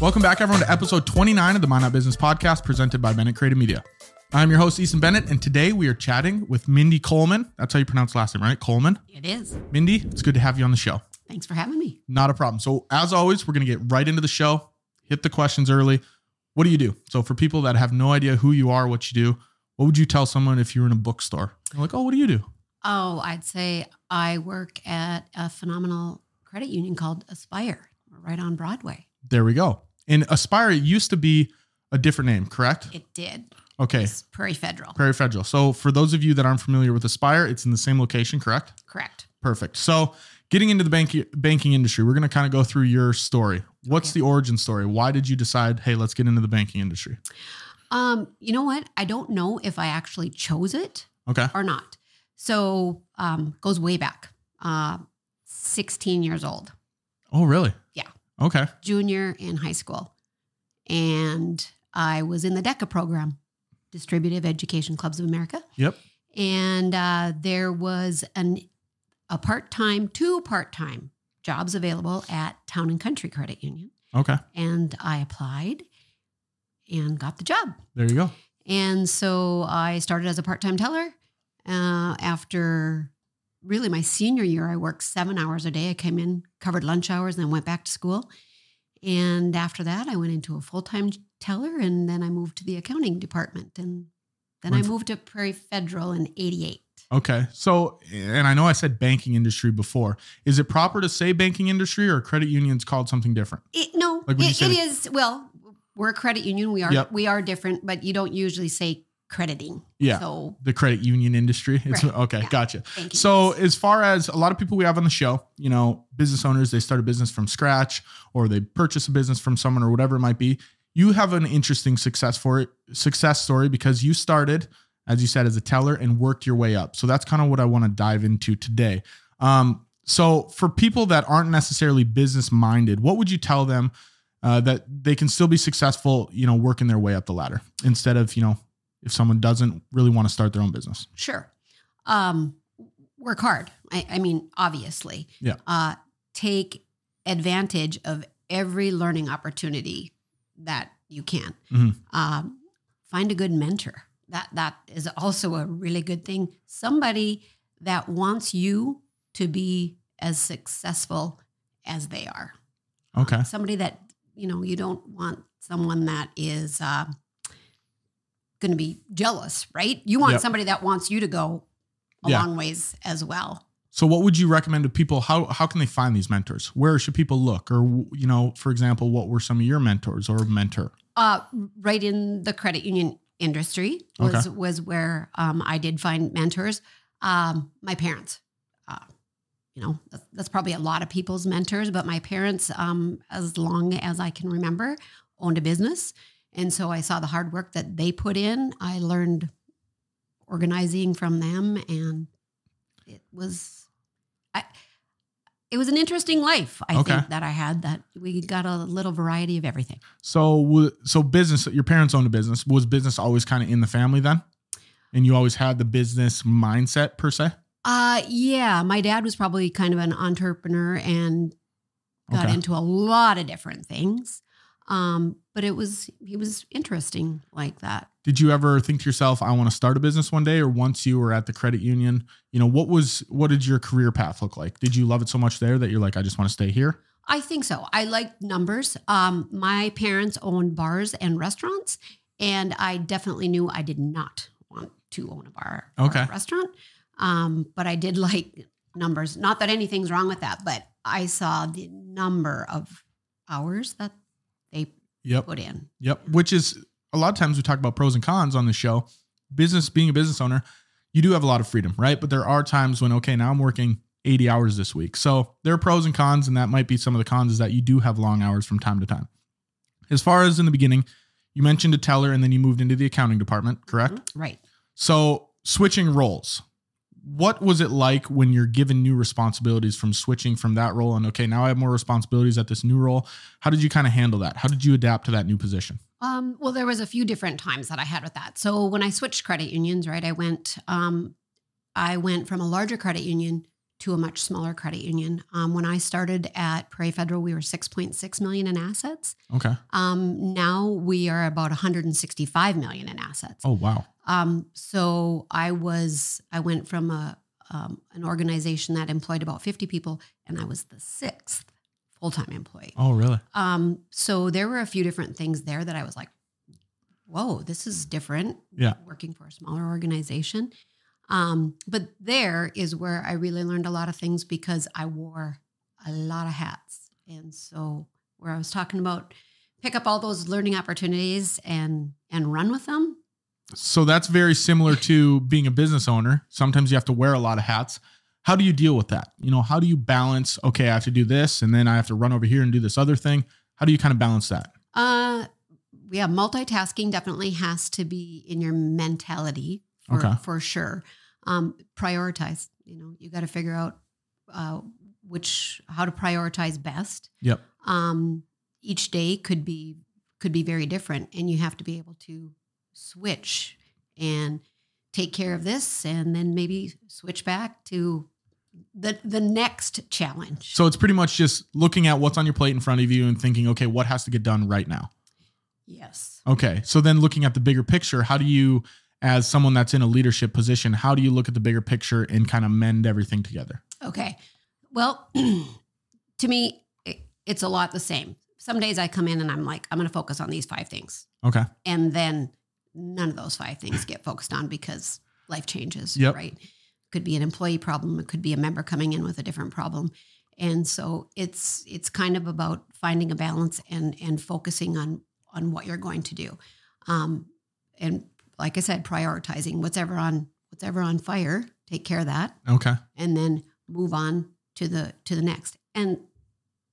Welcome back, everyone, to episode 29 of the Minot Business podcast presented by Bennett Creative Media. I'm your host, Easton Bennett, and today we are chatting with Mindee Kohlman. That's how you pronounce last name, right? Kohlman. It is. Mindee, it's good to have you on the show. Thanks for having me. Not a problem. So, as always, we're going to get right into the show, hit the questions early. What do you do? So, for people that have no idea who you are, what you do, what would you tell someone if you were in a bookstore? They're like, oh, what do you do? Oh, I'd say I work at a phenomenal credit union called Aspire, right on Broadway. There we go. And Aspire used to be a different name, correct? It did. Okay. It's Prairie Federal. Prairie Federal. So, for those of you that aren't familiar with Aspire, it's in the same location, correct? Correct. Perfect. So, getting into the bank, banking industry, we're going to kind of go through your story. What's Okay. the origin story? Why did you decide, hey, let's get into the banking industry? Um, you know what? I don't know if I actually chose it Okay. or not. So, um, goes way back. Uh, 16 years old, Oh, really? Yeah. Okay. junior in high school. And I was in the DECA program, Distributive Education Clubs of America. Yep. and uh, there was an a part time, two part time jobs available at Town and Country Credit Union, Okay. and I applied and got the job. There you go. And so I started as a part time teller. Uh, after really my senior year, I worked seven hours a day. I came in, covered lunch hours, and then went back to school. And after that, I went into a full time teller, and then I moved to the accounting department, and then Went I f-moved to Prairie Federal in '88. Okay. So, and I know I said banking industry before. Is it proper to say banking industry or credit unions called something different? It, no, Like when you it, said it it- is. Well, we're a credit union. We are Yep. we are different, but you don't usually say crediting. Yeah. So The credit union industry. It's Right. okay. Yeah. Gotcha. So, as far as a lot of people we have on the show, you know, business owners, they start a business from scratch or they purchase a business from someone or whatever it might be. You have an interesting success for it, success story because you started, as you said, as a teller and worked your way up. So that's kind of what I want to dive into today. Um, so for people that aren't necessarily business minded, what would you tell them uh, that they can still be successful, you know, working their way up the ladder instead of, you know, if someone doesn't really want to start their own business? Sure. Um, work hard. I, I mean, obviously. Yeah. Uh, take advantage of every learning opportunity that you can. Mhm. Um, find a good mentor. That that is also a really good thing. Somebody that wants you to be as successful as they are. Okay. Somebody that you know you don't want someone that is uh, going to be jealous, right? You want Yep. somebody that wants you to go a Yeah. long ways as well. So what would you recommend to people? How how can they find these mentors? Where should people look? Or you know, for example, what were some of your mentors or mentor? Uh, right in the credit union industry was Okay. was where um, I did find mentors. Um, my parents, uh, you know, that's, that's probably a lot of people's mentors, but my parents, um, as long as I can remember, owned a business, and so I saw the hard work that they put in. I learned organizing from them, and it was, I. It was an interesting life, I Okay. think, that I had. That we got a little variety of everything. So so business. Your parents owned a business. Was business always kind of in the family then? And you always had the business mindset per se. Uh yeah, my dad was probably kind of an entrepreneur and got Okay. into a lot of different things. Um, but it was he was interesting like that. Did you ever think to yourself, I want to start a business one day? Or once you were at the credit union, you know, what was what did your career path look like? Did you love it so much there that you're like, I just want to stay here? I think so. I like numbers. Um, my parents owned bars and restaurants, and I definitely knew I did not want to own a bar or Okay. a restaurant. Um, but I did like numbers. Not that anything's wrong with that, but I saw the number of hours that they Yep. put in. Yep. Which is a lot of times we talk about pros and cons on the show. Business, being a business owner, you do have a lot of freedom, right? But there are times when, okay, now I'm working 80 hours this week. So there are pros and cons, and that might be some of the cons is that you do have long hours from time to time. As far as in the beginning, you mentioned a teller and then you moved into the accounting department, correct? Mhm. Right. So switching roles. What was it like when you're given new responsibilities from switching from that role and okay, now I have more responsibilities at this new role? How did you kind of handle that? How did you adapt to that new position? Um, well, there was a few different times that I had with that. So when I switched credit unions, right, I went, um, I went from a larger credit union to a much smaller credit union. Um, when I started at Prairie Federal, we were 6.6 million in assets. Okay. Um, now we are about 165 million in assets. Oh wow. Um, so I was I went from a um, an organization that employed about 50 people, and I was the sixth full time employee. Oh really? Um, so there were a few different things there that I was like, whoa, this is different. Yeah. Working for a smaller organization. Um, but there is where I really learned a lot of things because I wore a lot of hats. And so where I was talking about pick up all those learning opportunities and and run with them. So that's very similar to being a business owner. Sometimes you have to wear a lot of hats. How do you deal with that? You know, how do you balance, okay, I have to do this and then I have to run over here and do this other thing? How do you kind of balance that? Uh yeah, multitasking definitely has to be in your mentality for, Okay. for sure. Um, prioritize. You know, you got to figure out uh, which how to prioritize best. Yep. Um, each day could be could be very different, and you have to be able to switch and take care of this, and then maybe switch back to the the next challenge. So it's pretty much just looking at what's on your plate in front of you and thinking, okay, what has to get done right now? yes. Okay. So then looking at the bigger picture, how do you, as someone that's in a leadership position, how do you look at the bigger picture and kind of mend everything together? Okay. Well, to me, it, it's a lot the same. Some days I come in and I'm like, I'm going to focus on these five things. Okay. And then none of those five things get focused on because life changes, Yep. right? Could be an employee problem, it could be a member coming in with a different problem. And so it's it's kind of about finding a balance and and focusing on on what you're going to do. Um, and like I said, prioritizing what's ever on what's ever on fire, take care of that Okay. and then move on to the to the next and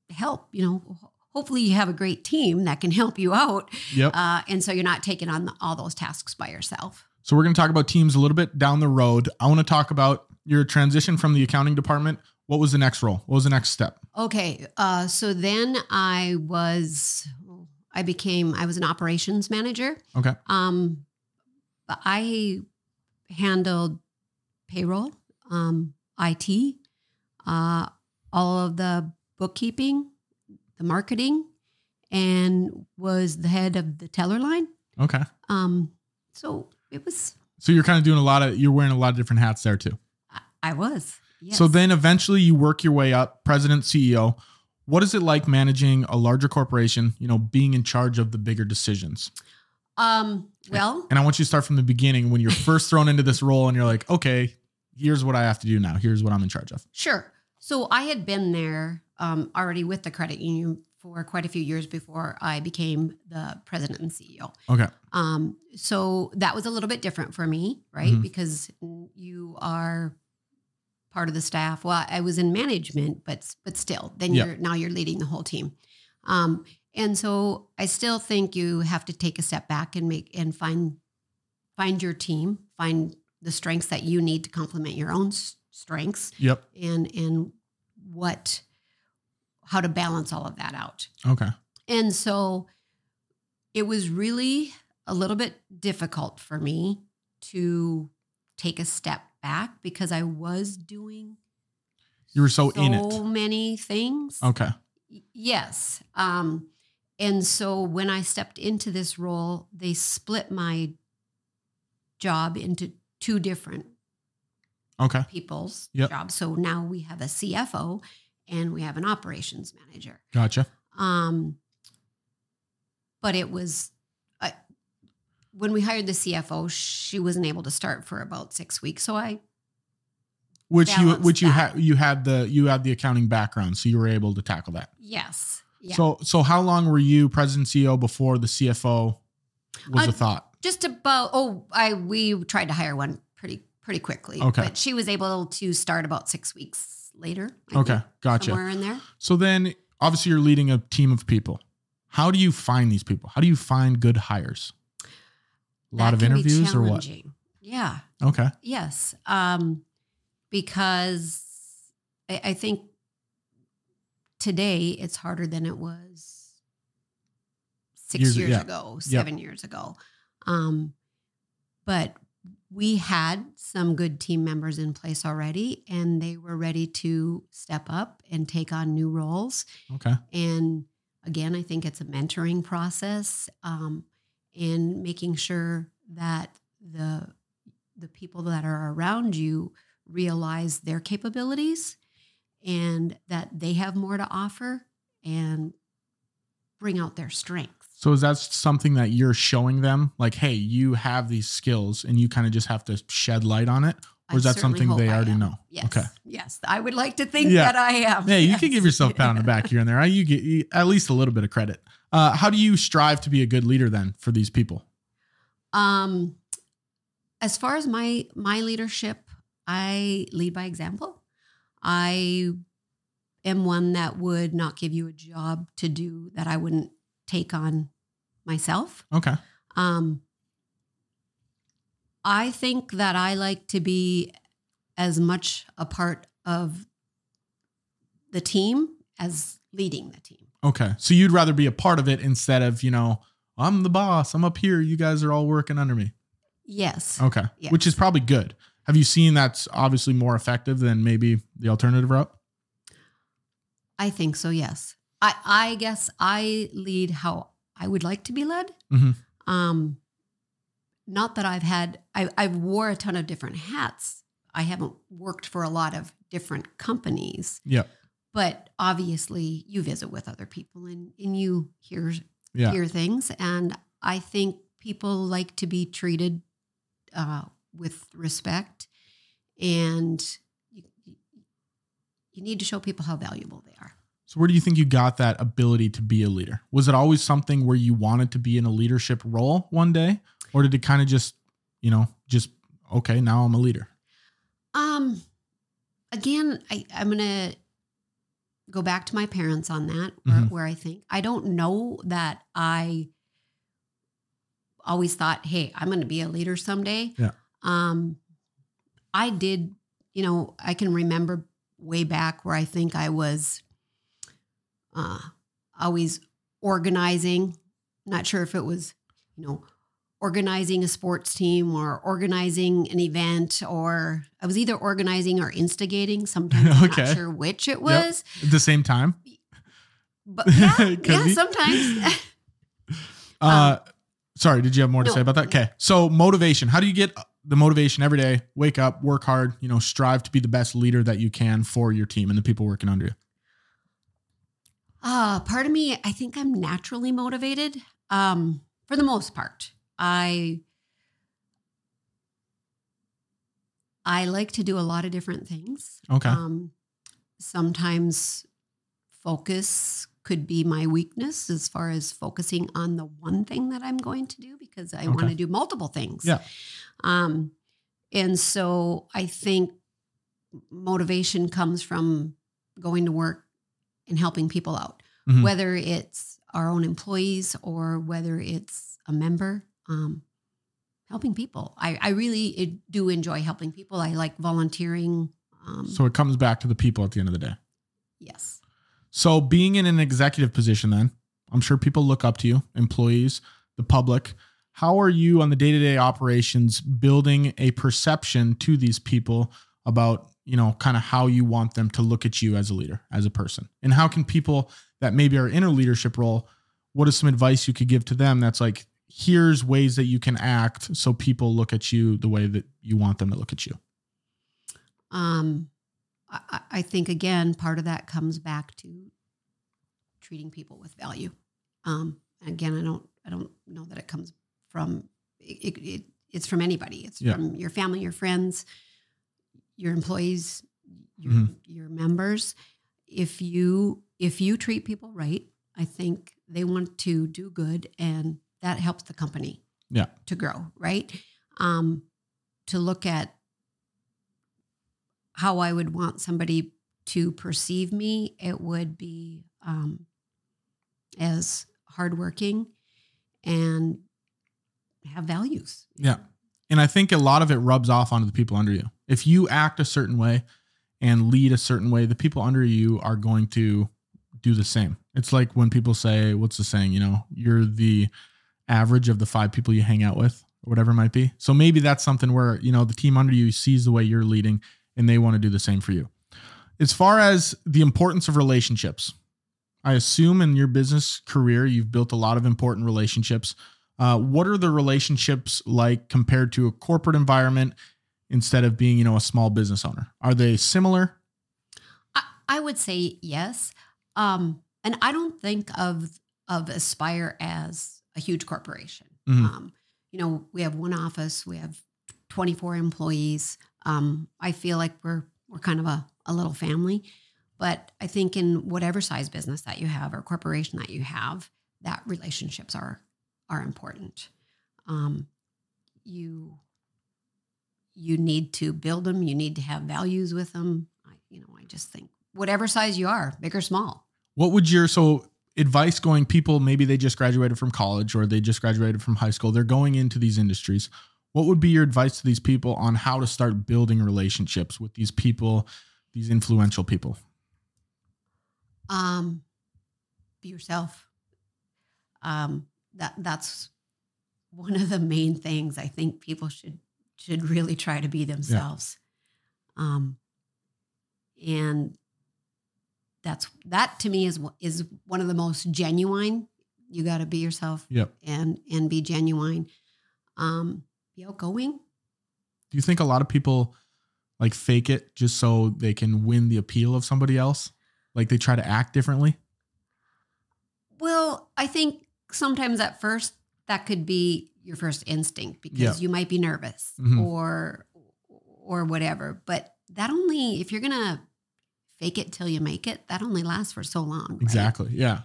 help you know hopefully you have a great team that can help you out Yep. uh, and so you're not taking on the, all those tasks by yourself So we're going to talk about teams a little bit down the road. I want to talk about your transition from the accounting department. What was the next role? What was the next step? okay uh, so then i was i became i was an operations manager Okay. um, i handled payroll um, it uh, all of the bookkeeping the marketing and was the head of the teller line Okay. Um, so it was, So you're kind of doing a lot of, you're wearing a lot of different hats there too. I, I was. Yes. So then eventually you work your way up, president, CEO. What is it like managing a larger corporation, you know, being in charge of the bigger decisions? Um, well, And I want you to start from the beginning when you're first thrown into this role and you're like, okay, here's what I have to do now. Here's what I'm in charge of. sure. So I had been there um, already with the credit union for quite a few years before I became the president and CEO. Okay. Um, so that was a little bit different for me, right? Mhm. Because you are part of the staff. Well, I was in management, but but still, then Yep. you're now you're leading the whole team. Um, and so I still think you have to take a step back and make and find find your team, find the strengths that you need to complement your own strengths, Yep. and and what how to balance all of that out. Okay. And so it was really a little bit difficult for me to take a step back because I was doing You were so, in it. so many things. Okay. Yes. Um, and so when I stepped into this role, they split my job into two different Okay. people's Yep. jobs. So now we have a CFO and we have an operations manager. Gotcha. Um, but it was uh, when we hired the CFO, she wasn't able to start for about six weeks. So I, Which you which you had you had the you had the accounting background, so you were able to tackle that. yes, yeah, So so how long were you president CEO before the CFO was Uh, a thought? just about. Oh, I we tried to hire one pretty pretty quickly. Okay. but she was able to start about six weeks later. I Okay, think, gotcha. somewhere in there. So then obviously you're leading a team of people. How do you find these people? How do you find good hires? A lot of interviews or what? Yeah. Okay. Yes. Um, because I, I think today it's harder than it was six Years- years, yeah. ago, seven years ago. Um, but we had some good team members in place already, and they were ready to step up and take on new roles. Okay. And again, I think it's a mentoring process um, and making sure that the the people that are around you realize their capabilities and that they have more to offer and bring out their strengths. So is that something that you're showing them? Like, hey, you have these skills and you kind of just have to shed light on it? Or is I that something they I already am. know? Yes. Okay. Yes. I would like to think Yeah. that I am. Yeah, you can give yourself a pat on the back here and there. You get at least a little bit of credit. Uh, how do you strive to be a good leader then for these people? Um, as far as my my leadership, I lead by example. I am one that would not give you a job to do that I wouldn't take on myself. Okay. Um, I think that I like to be as much a part of the team as leading the team. Okay. So you'd rather be a part of it instead of, you know, I'm the boss. I'm up here. You guys are all working under me. Yes. Okay. Yes. Which is probably good. Have you seen that's obviously more effective than maybe the alternative route? I think so, yes. I, I guess I lead how I would like to be led. Mhm. Um, not that I've had, I, I've wore a ton of different hats. I haven't worked for a lot of different companies, Yeah. but obviously you visit with other people and, and you hear, Yeah. hear things. And I think people like to be treated uh, with respect and you, you need to show people how valuable they are. So where do you think you got that ability to be a leader? Was it always something where you wanted to be in a leadership role one day? Or did it kind of just, you know, just okay, now I'm a leader? Um, again, I, I'm gonna go back to my parents on that, where, Mhm. where I think I don't know that I always thought, "Hey, I'm gonna be a leader someday." Yeah. Um, I did, you know, I can remember way back where I think I was, uh, always organizing. Not sure if it was, you know, organizing a sports team or organizing an event or I was either organizing or instigating. Sometimes I'm Okay. not sure which it was. At the same time? But yeah, yeah, sometimes. Uh sorry, did you have more to Um, no. say about that? Okay. So motivation. How do you get the motivation every day? Wake up, work hard, you know, strive to be the best leader that you can for your team and the people working under you. uh, part of me, I think I'm naturally motivated. Um, for the most part. I I like to do a lot of different things. Okay. Um, sometimes focus could be my weakness as far as focusing on the one thing that I'm going to do because I want to do multiple things. Yeah. Um, and so I think motivation comes from going to work and helping people out, Mhm. whether it's our own employees or whether it's a member. Um, helping people. I, I really do enjoy helping people. I like volunteering. Um, So it comes back to the people at the end of the day. yes. So being in an executive position then, I'm sure people look up to you, employees, the public. How are you on the day-to-day operations building a perception to these people about, you know, kind of how you want them to look at you as a leader, as a person? And how can people that maybe are in a leadership role, what is some advice you could give to them that's like here's ways that you can act so people look at you the way that you want them to look at you? Um, I, think again, part of that comes back to treating people with value. Um, again, I don't, I don't know that it comes from it. it, it it's from anybody. It's Yeah. from your family, your friends, your employees, your Mhm. your members. If you if you treat people right, I think they want to do good, and that helps the company. Yeah. to grow right. Um, to look at how I would want somebody to perceive me, it would be um, as hardworking and have values. Yeah. And I think a lot of it rubs off onto the people under you. If you act a certain way and lead a certain way, the people under you are going to do the same. It's like when people say, what's the saying, you know, you're the average of the five people you hang out with or whatever it might be. So maybe that's something where, you know, the team under you sees the way you're leading and they want to do the same for you. As far as the importance of relationships, I assume in your business career, you've built a lot of important relationships. Uh, what are the relationships like compared to a corporate environment instead of being, you know, a small business owner? Are they similar? I, I would say yes. Um, and I don't think of of Aspire as a huge corporation. Mhm. Um, you know, we have one office, we have 24 employees. Um, I feel like we're we're kind of a, a little family. But I think in whatever size business that you have or corporation that you have, that relationships are are important. Um, you you need to build them. You need to have values with them. I, you know, I just think whatever size you are, big or small. What would your so advice going people maybe they just graduated from college or they just graduated from high school, they're going into these industries. What would be your advice to these people on how to start building relationships with these people, these influential people? Um, be yourself. Um, that that's one of the main things I think people should should really try to be themselves. Um, and that's that to me is is one of the most genuine. You got to be yourself Yep. and and be genuine. Um, be outgoing. Do you think a lot of people like fake it just so they can win the appeal of somebody else? Like they try to act differently? Well, I think sometimes at first that could be your first instinct because Yeah. you might be nervous Mhm. or or whatever. But that only if you're gonna fake it till you make it, that only lasts for so long. right? Exactly. Yeah.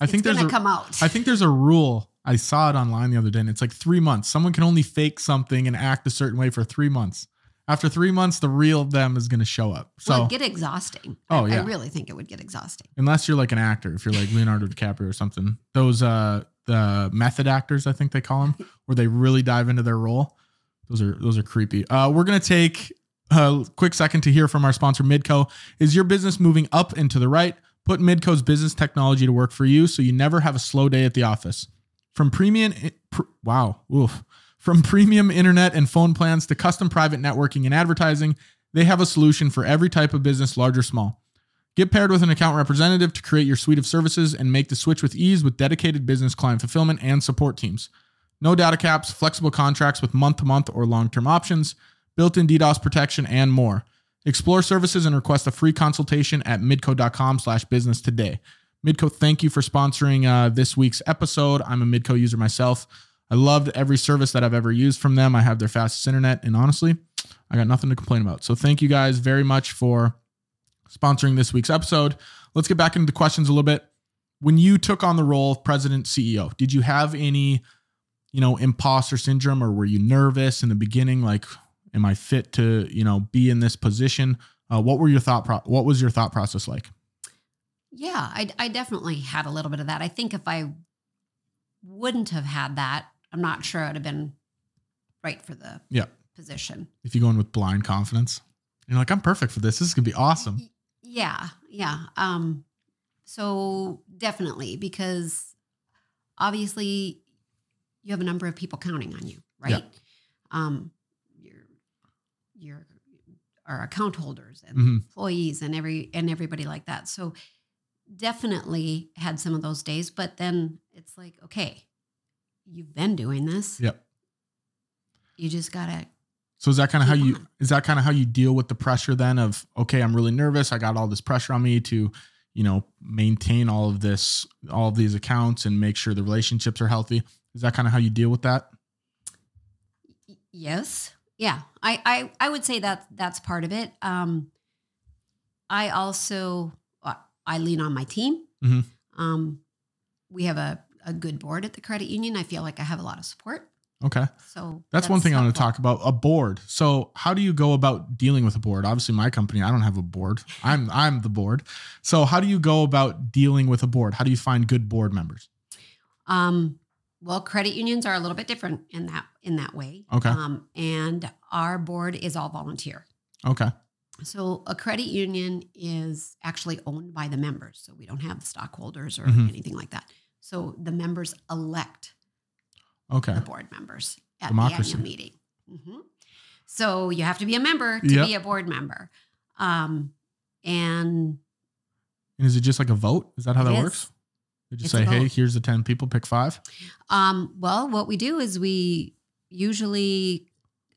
I It's think there's gonna a- come out. I think there's a rule. I saw it online the other day and it's like three months. Someone can only fake something and act a certain way for three months. After three months, the real them is going to show up. So, well, it'd get exhausting. Oh, I, yeah. I really think it would get exhausting. unless you're like an actor, if you're like Leonardo DiCaprio or something, those, uh, the method actors, I think they call them, where they really dive into their role. Those are, those are creepy. Uh, we're going to take a quick second to hear from our sponsor, Midco. Is your business moving up and to the right? Put Midco's business technology to work for you so you never have a slow day at the office. From premium, pr- wow, oof. From premium internet and phone plans to custom private networking and advertising, they have a solution for every type of business, large or small. Get paired with an account representative to create your suite of services and make the switch with ease with dedicated business client fulfillment and support teams. No data caps, flexible contracts with month to month or long term options, built in DDoS protection, and more. Explore services and request a free consultation at midco.com slash business today. Midco, thank you for sponsoring uh, this week's episode. I'm a Midco user myself. I loved every service that I've ever used from them. I have their fastest internet, and honestly, I got nothing to complain about. So thank you guys very much for sponsoring this week's episode. Let's get back into the questions a little bit. When you took on the role of president CEO, did you have any, you know, imposter syndrome or were you nervous in the beginning? Like, am I fit to, you know, be in this position? Uh, what were your thought? Pro- what was your thought process like? Yeah, I, I definitely had a little bit of that. I think if I wouldn't have had that, I'm not sure I'd have been right for the Yeah. position. If you go in with blind confidence, you're like, I'm perfect for this. This is gonna be awesome. Yeah, yeah. Um, so definitely because obviously you have a number of people counting on you, right? Um, your your our account holders and Mhm. employees and every and everybody like that. So definitely had some of those days, but then it's like, okay, you've been doing this. Yep. You just gotta So is that kind of how you on. is that kind of how you deal with the pressure then of okay, I'm really nervous. I got all this pressure on me to, you know, maintain all of this, all of these accounts and make sure the relationships are healthy. Is that kind of how you deal with that? Yes. Yeah. I, I, I would say that that's part of it. Um, I also, I lean on my team. Mhm. Um, we have a, a good board at the credit union. I feel like I have a lot of support. Okay. So That's, one thing I want to talk about. A board. So how do you go about dealing with a board? Obviously, my company, I don't have a board. I'm I'm the board. So how do you go about dealing with a board? How do you find good board members? Um, well, credit unions are a little bit different in that in that way. Okay. Um, and our board is all volunteer. Okay. So a credit union is actually owned by the members. So we don't have stockholders or Mhm. anything like that. So the members elect Okay. the board members. at Democracy. the annual meeting. Mhm. So you have to be a member to Yep. be a board member. Um, and And is it just like a vote? Is that how that is. works? They just It's say, hey, here's the 10 people, pick five. um, well, what we do is we usually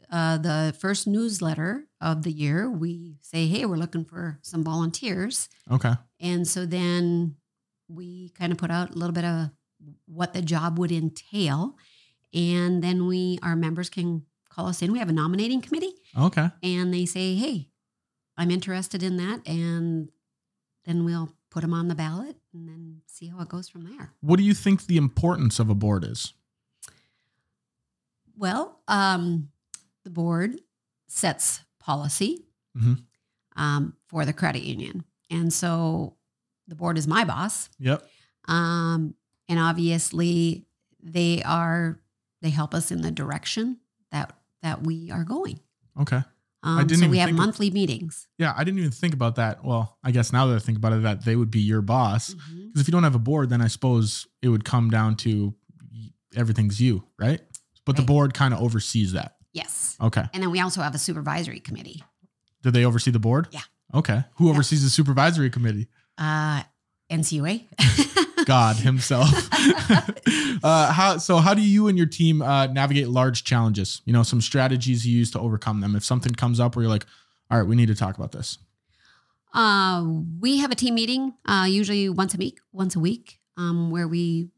uh, the first newsletter of the year we say, hey, we're looking for some volunteers, Okay. and so then we kind of put out a little bit of what the job would entail, and then we our members can call us in. We have a nominating committee. Okay. and they say, "Hey, I'm interested in that," and then we'll put them on the ballot and then see how it goes from there. What do you think the importance of a board is? Well, um, the board sets policy Mhm. um, for the credit union, and so the board is my boss, Yep. um, and obviously they are they help us in the direction that that we are going. Okay. Um, didn't so we have think of- monthly meetings. Yeah. I didn't even think about that. Well, I guess now that I think about it, that they would be your boss. Because if you don't have a board, then I suppose it would come down to everything's you, right? But the board kind of oversees that. Yes, Okay. and then we also have a supervisory committee. Do they oversee the board? Yeah. Okay. Who oversees the supervisory committee? Uh, NCUA. God himself. uh, how so? How do you and your team uh, navigate large challenges? You know, some strategies you use to overcome them. If something comes up where you're like, "All right, we need to talk about this." Uh, we have a team meeting uh, usually once a week, once a week, um, where we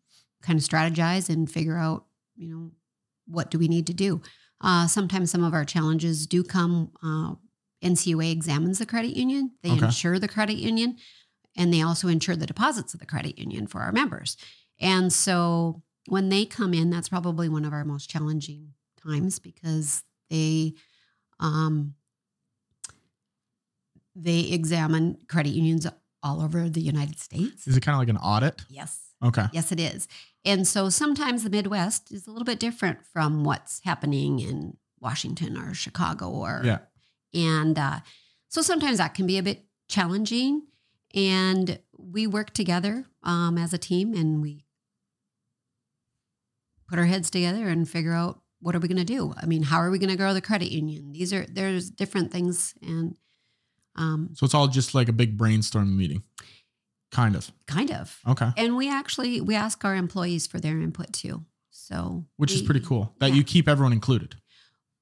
kind of strategize and figure out, you know, what do we need to do. Uh, sometimes some of our challenges do come. Uh, NCUA examines the credit union. They Okay. insure the credit union, and they also insure the deposits of the credit union for our members. And so when they come in, that's probably one of our most challenging times because they um, they examine credit unions all over the United States. Is it kind of like an audit? Yes. Okay. Yes, it is. And so sometimes the Midwest is a little bit different from what's happening in Washington or Chicago or Yeah. and uh, so sometimes that can be a bit challenging. And we work together um, as a team and we put our heads together and figure out what are we going to do. I mean, how are we going to grow the credit union? These are there's different things and um, So it's all just like a big brainstorming meeting, kind of. kind of. Okay. And we actually we ask our employees for their input too. So Which is pretty cool that yeah. you keep everyone included.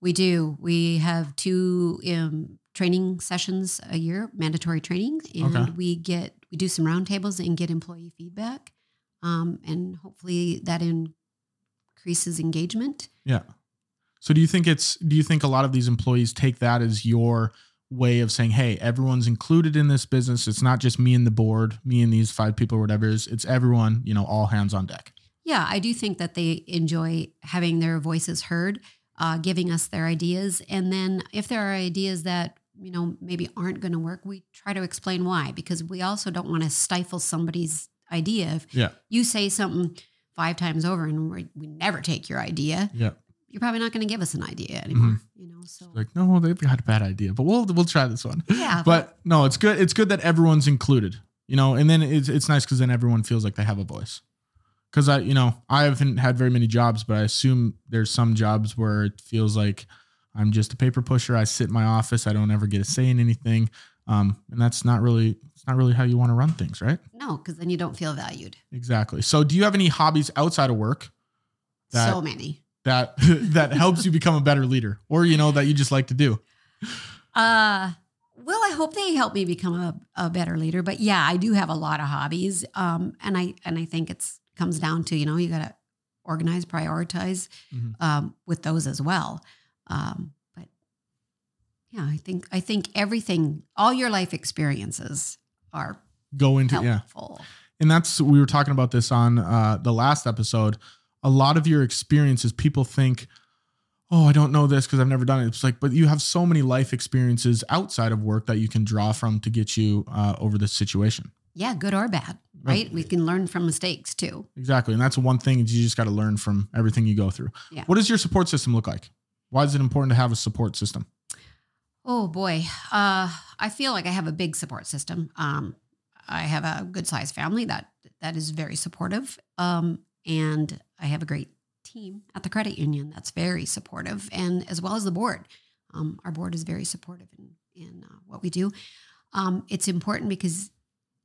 We do. We have two um, training sessions a year, mandatory training, and Okay. we get we do some roundtables and get employee feedback, um, and hopefully that increases engagement. Yeah. So do you think it's do you think a lot of these employees take that as your way of saying, hey, everyone's included in this business. It's not just me and the board, me and these five people or whatever it is. It's everyone, you know, all hands on deck. Yeah, I do think that they enjoy having their voices heard, uh, giving us their ideas, and then if there are ideas that you know maybe aren't going to work, we try to explain why because we also don't want to stifle somebody's idea. If Yeah. you say something five times over and we, we never take your idea, Yeah. You're probably not going to give us an idea anymore. You know, so Like, no, they've got a bad idea, but we'll we'll try this one. yeah, But no, it's good. It's good that everyone's included, you know, and then it's it's nice because then everyone feels like they have a voice. Because I, you know, I haven't had very many jobs, but I assume there's some jobs where it feels like I'm just a paper pusher. I sit in my office. I don't ever get a say in anything, um, and that's not really it's not really how you want to run things, right? no, because then you don't feel valued. Exactly. So, do you have any hobbies outside of work so many. That that helps you become a better leader, or you know that you just like to do? Uh, well, I hope they help me become a, a better leader. But yeah, I do have a lot of hobbies. Um, and I and I think it's comes down to you know you got to organize, prioritize Mhm. um, with those as well. Um, but yeah, I think I think everything, all your life experiences are Go into yeah. and that's we were talking about this on uh, the last episode. A lot of your experiences, people think, "Oh, I don't know this because I've never done it." It's like, but you have so many life experiences outside of work that you can draw from to get you uh, over this situation. Yeah, good or bad, right? We can learn from mistakes too. Exactly, and that's one thing you just got to learn from everything you go through. Yeah. What does your support system look like? Why is it important to have a support system? Oh boy, uh, I feel like I have a big support system. Um, I have a good sized family that that is very supportive, um, and I have a great team at the credit union that's very supportive, and as well as the board. Um, our board is very supportive in in uh, what we do. Um, it's important because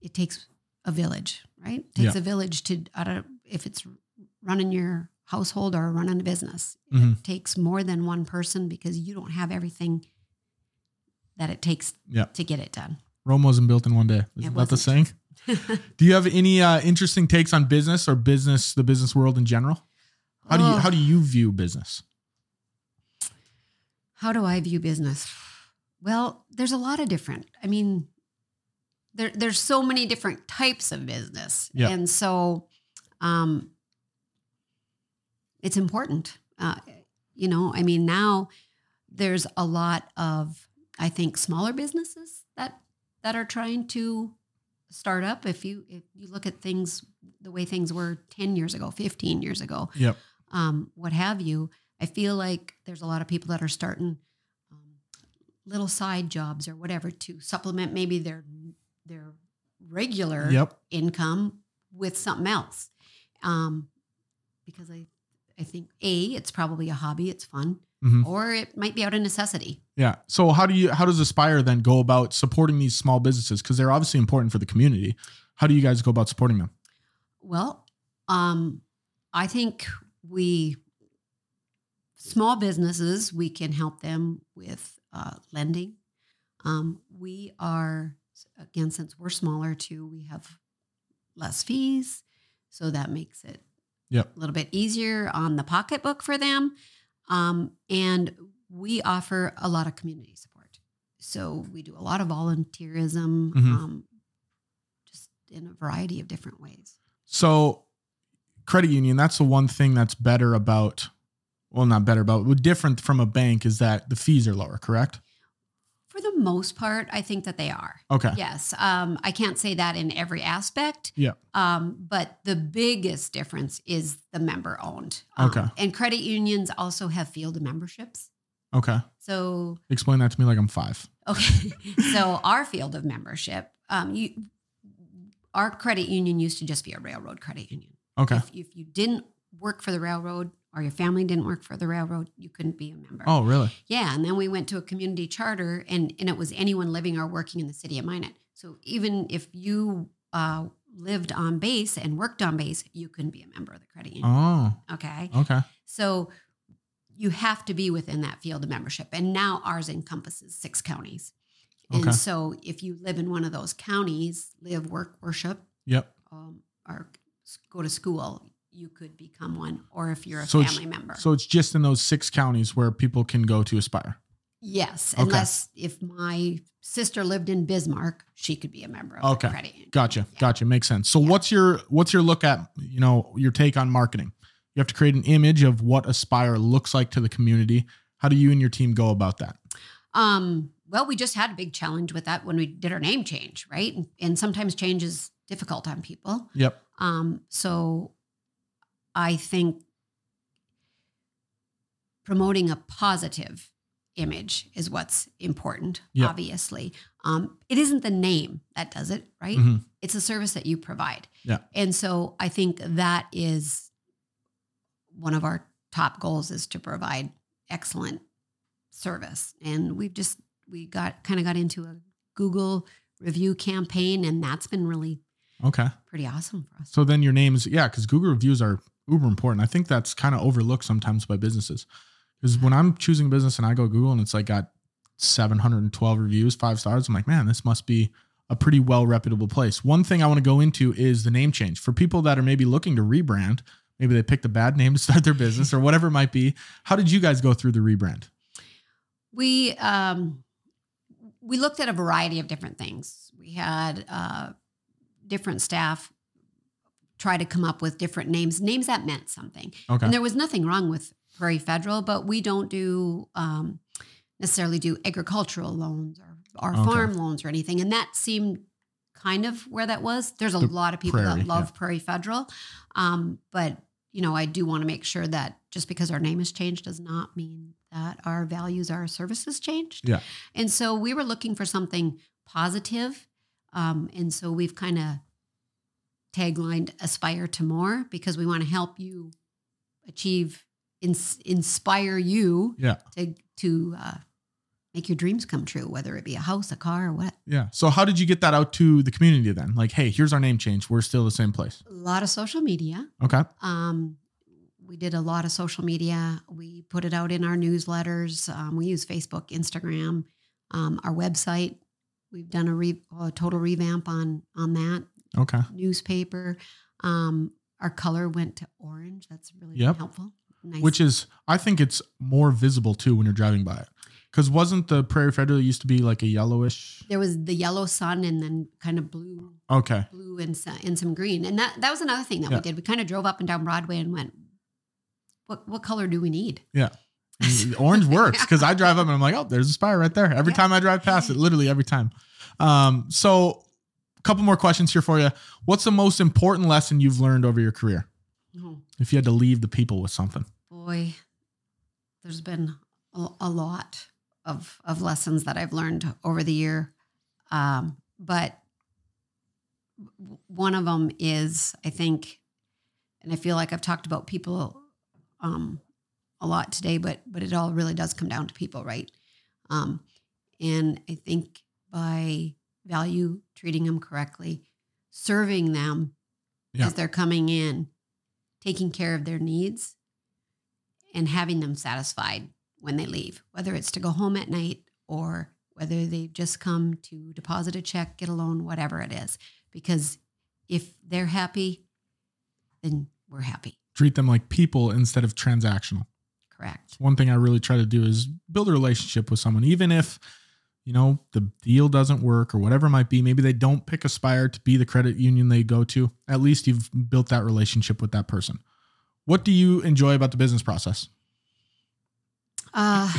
it takes a village, right? It takes Yeah. a village to I don't if it's running your household or running a business. Mhm. It takes more than one person because you don't have everything that it takes Yeah. to get it done. Rome wasn't built in one day. Isn't that the saying? Do you have any uh, interesting takes on business or business, the business world in general? How do you Oh. how do you view business? How do I view business? Well, there's a lot of different. I mean, there there's so many different types of business, Yeah. and so um, it's important. Uh, you know, I mean, now there's a lot of I think smaller businesses that that are trying to start up. If you if you look at things the way things were ten years ago, fifteen years ago, Yep. um, what have you. I feel like there's a lot of people that are starting um, little side jobs or whatever to supplement maybe their their regular Yep. income with something else. Um, because I I think a it's probably a hobby, it's fun, Mhm. or it might be out of necessity. Yeah. So how do you how does Aspire then go about supporting these small businesses because they're obviously important for the community? How do you guys go about supporting them? Well, um, I think we small businesses we can help them with uh, lending. Um, we are again since we're smaller too, we have less fees, so that makes it Yep. a little bit easier on the pocketbook for them. Um, and we offer a lot of community support. So we do a lot of volunteerism, Mhm. um, just in a variety of different ways. So credit union, that's the one thing that's better about well, not better about but different from a bank is that the fees are lower, correct? For the most part, I think that they are. Okay. Yes. Um, I can't say that in every aspect. Yeah. Um, but the biggest difference is the member owned. Um, Okay. And credit unions also have field memberships. Okay. So Explain that to me like I'm five. Okay. so our field of membership, um, you, our credit union used to just be a railroad credit union. Okay. If, if you didn't work for the railroad or your family didn't work for the railroad, you couldn't be a member. Oh, really? Yeah. And then we went to a community charter and, and it was anyone living or working in the city of Minot. So even if you uh, lived on base and worked on base, you couldn't be a member of the credit union. Oh, Okay. okay. So you have to be within that field of membership. And now ours encompasses six counties. And so if you live in one of those counties, live, work, worship, Yep. um, or go to school, you could become one. Or if you're a So family member. So it's just in those six counties where people can go to Aspire. yes. Okay. Unless if my sister lived in Bismarck, she could be a member of Okay. credit union. Gotcha. Yeah. Gotcha. Makes sense. So what's your what's your look at, you know, your take on marketing? You have to create an image of what Aspire looks like to the community. How do you and your team go about that? Um, well, we just had a big challenge with that when we did our name change, right? And, and sometimes change is difficult on people. Yep. Um, so I think promoting a positive image is what's important, Yep. obviously. Um, it isn't the name that does it, right? Mhm. It's a service that you provide. Yeah. And so I think that is one of our top goals is to provide excellent service. And we've just we got kind of got into a Google review campaign and that's been really Okay. pretty awesome for us. So then your names, yeah, because Google reviews are uber important. I think that's kind of overlooked sometimes by businesses. Because when I'm choosing a business and I go Google and it's like got 712 reviews, five stars, I'm like, man, this must be a pretty well reputable place. One thing I want to go into is the name change. For people that are maybe looking to rebrand, maybe they picked a bad name to start their business or whatever it might be. How did you guys go through the rebrand? We um we looked at a variety of different things. We had uh different staff try to come up with different names, names that meant something. Okay. And there was nothing wrong with Prairie Federal, but we don't do um, necessarily do agricultural loans or, or Okay. farm loans or anything. And that seemed kind of where that was. There's a The lot of people Prairie, that love yeah. Prairie Federal. Um, but, you know, I do want to make sure that just because our name has changed does not mean that our values, our services changed. Yeah. And so we were looking for something positive. Um, and so we've kind of taglined aspire to more because we want to help you achieve, ins- inspire you Yeah. to to uh, make your dreams come true, whether it be a house, a car, or what. Yeah. So how did you get that out to the community then? Like, hey, here's our name change. We're still the same place. A lot of social media. Okay. Um, we did a lot of social media. We put it out in our newsletters. Um, we use Facebook, Instagram, um, our website. We've done a, re- a total revamp on on that Okay. newspaper. Um, our color went to orange. That's really Yep. helpful. Nice. Which is, I think it's more visible too when you're driving by it. Because wasn't the Prairie Federal used to be like a yellowish? there was the yellow sun and then kind of blue, Okay. blue and some, and some green. And that that was another thing that Yeah. we did. We kind of drove up and down Broadway and went, what what color do we need? Yeah. orange works because I drive up and I'm like, oh, there's Aspire right there. Every Yeah. time I drive past it, literally every time. Um, so, couple more questions here for you. What's the most important lesson you've learned over your career? Oh, If you had to leave the people with something, boy, there's been a, a lot of of lessons that I've learned over the year, um, but one of them is I think, and I feel like I've talked about people um, a lot today, but but it all really does come down to people, right? Um, and I think by value treating them correctly, serving them Yeah. as they're coming in, taking care of their needs, and having them satisfied when they leave, whether it's to go home at night or whether they've just come to deposit a check, get a loan, whatever it is. Because if they're happy, then we're happy. treat them like people instead of transactional. Correct. One thing I really try to do is build a relationship with someone, even if you know the deal doesn't work or whatever it might be. Maybe they don't pick Aspire to be the credit union they go to. At least you've built that relationship with that person. What do you enjoy about the business process? Uh,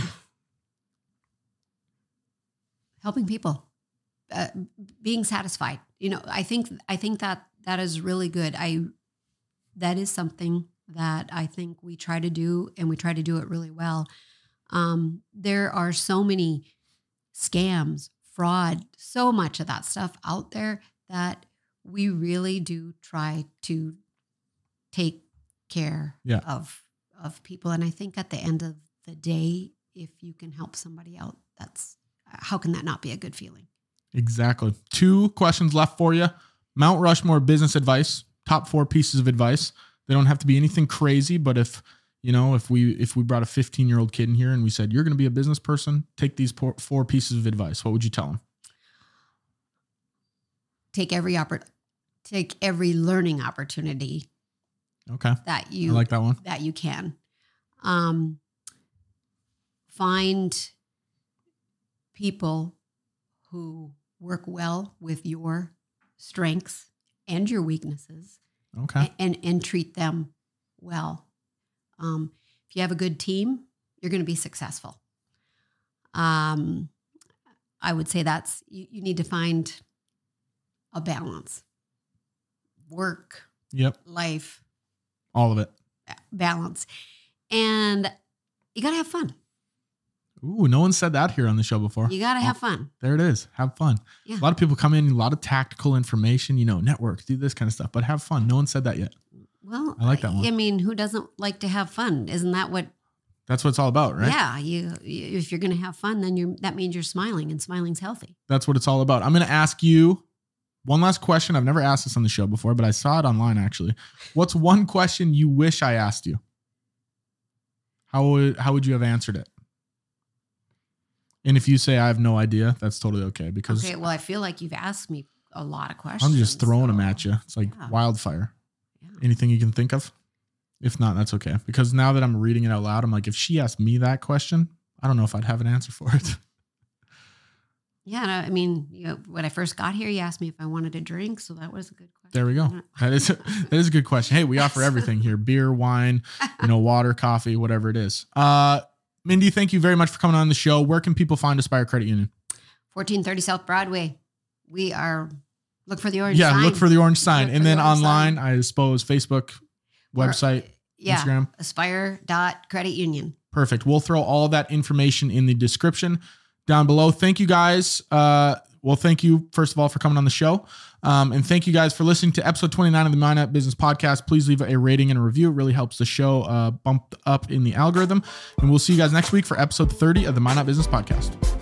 helping people, uh, being satisfied. You know, I think I think that that is really good. I that is something that I think we try to do, and we try to do it really well. Um, there are so many scams, fraud, so much of that stuff out there that we really do try to take care Yeah. of of people. And I think at the end of the day, if you can help somebody out, that's how can that not be a good feeling? Exactly. Two questions left for you. Mount Rushmore business advice, top four pieces of advice. They don't have to be anything crazy, but if you know, if we if we brought a 15 year old kid in here and we said you're going to be a business person, take these four, four pieces of advice. What would you tell them? Take every oppor- take every learning opportunity Okay, that I you like that one. that you can. Um, find people who work well with your strengths and your weaknesses Okay, a- and and treat them well. Um, if you have a good team, you're going to be successful. Um, I would say that's you, you need to find a balance, work, yep, life all of it. balance, and you got to have fun. Ooh, no one said that here on the show before. You got to have fun. There it is. Have fun. Yeah. A lot of people come in, a lot of tactical information, you know, networks, do this kind of stuff, but have fun. No one said that yet. Well, I like that one. I mean, who doesn't like to have fun? Isn't that what? That's what it's all about, right? Yeah, you, you. If you're going to have fun, then you're. That means you're smiling, and smiling's healthy. That's what it's all about. I'm going to ask you one last question. I've never asked this on the show before, but I saw it online actually. What's one question you wish I asked you? How would how would you have answered it? And if you say I have no idea, that's totally okay because Okay. Well, I feel like you've asked me a lot of questions. I'm just throwing them at you. It's like Yeah. wildfire. Yeah. Anything you can think of? If not, that's okay. Because now that I'm reading it out loud, I'm like, if she asked me that question, I don't know if I'd have an answer for it. Yeah, no, I mean, you know, when I first got here, you asked me if I wanted a drink, so that was a good question. There we go. That is that is a good question. Hey, we offer everything here: beer, wine, you know, water, coffee, whatever it is. Uh, Mindee, thank you very much for coming on the show. Where can people find Aspire Credit Union? 1430 South Broadway. We are look for the orange. yeah, sign. look for the orange sign, Look and the then online, sign. I suppose Facebook, website, yeah, Instagram. Aspire dot credit union. Perfect. We'll throw all that information in the description down below. Thank you guys. Uh, well, thank you first of all for coming on the show. Um, and thank you guys for listening to episode 29 of the Minot Business Podcast. Please leave a rating and a review. It really helps the show uh, bump up in the algorithm. And we'll see you guys next week for episode 30 of the Minot Business Podcast.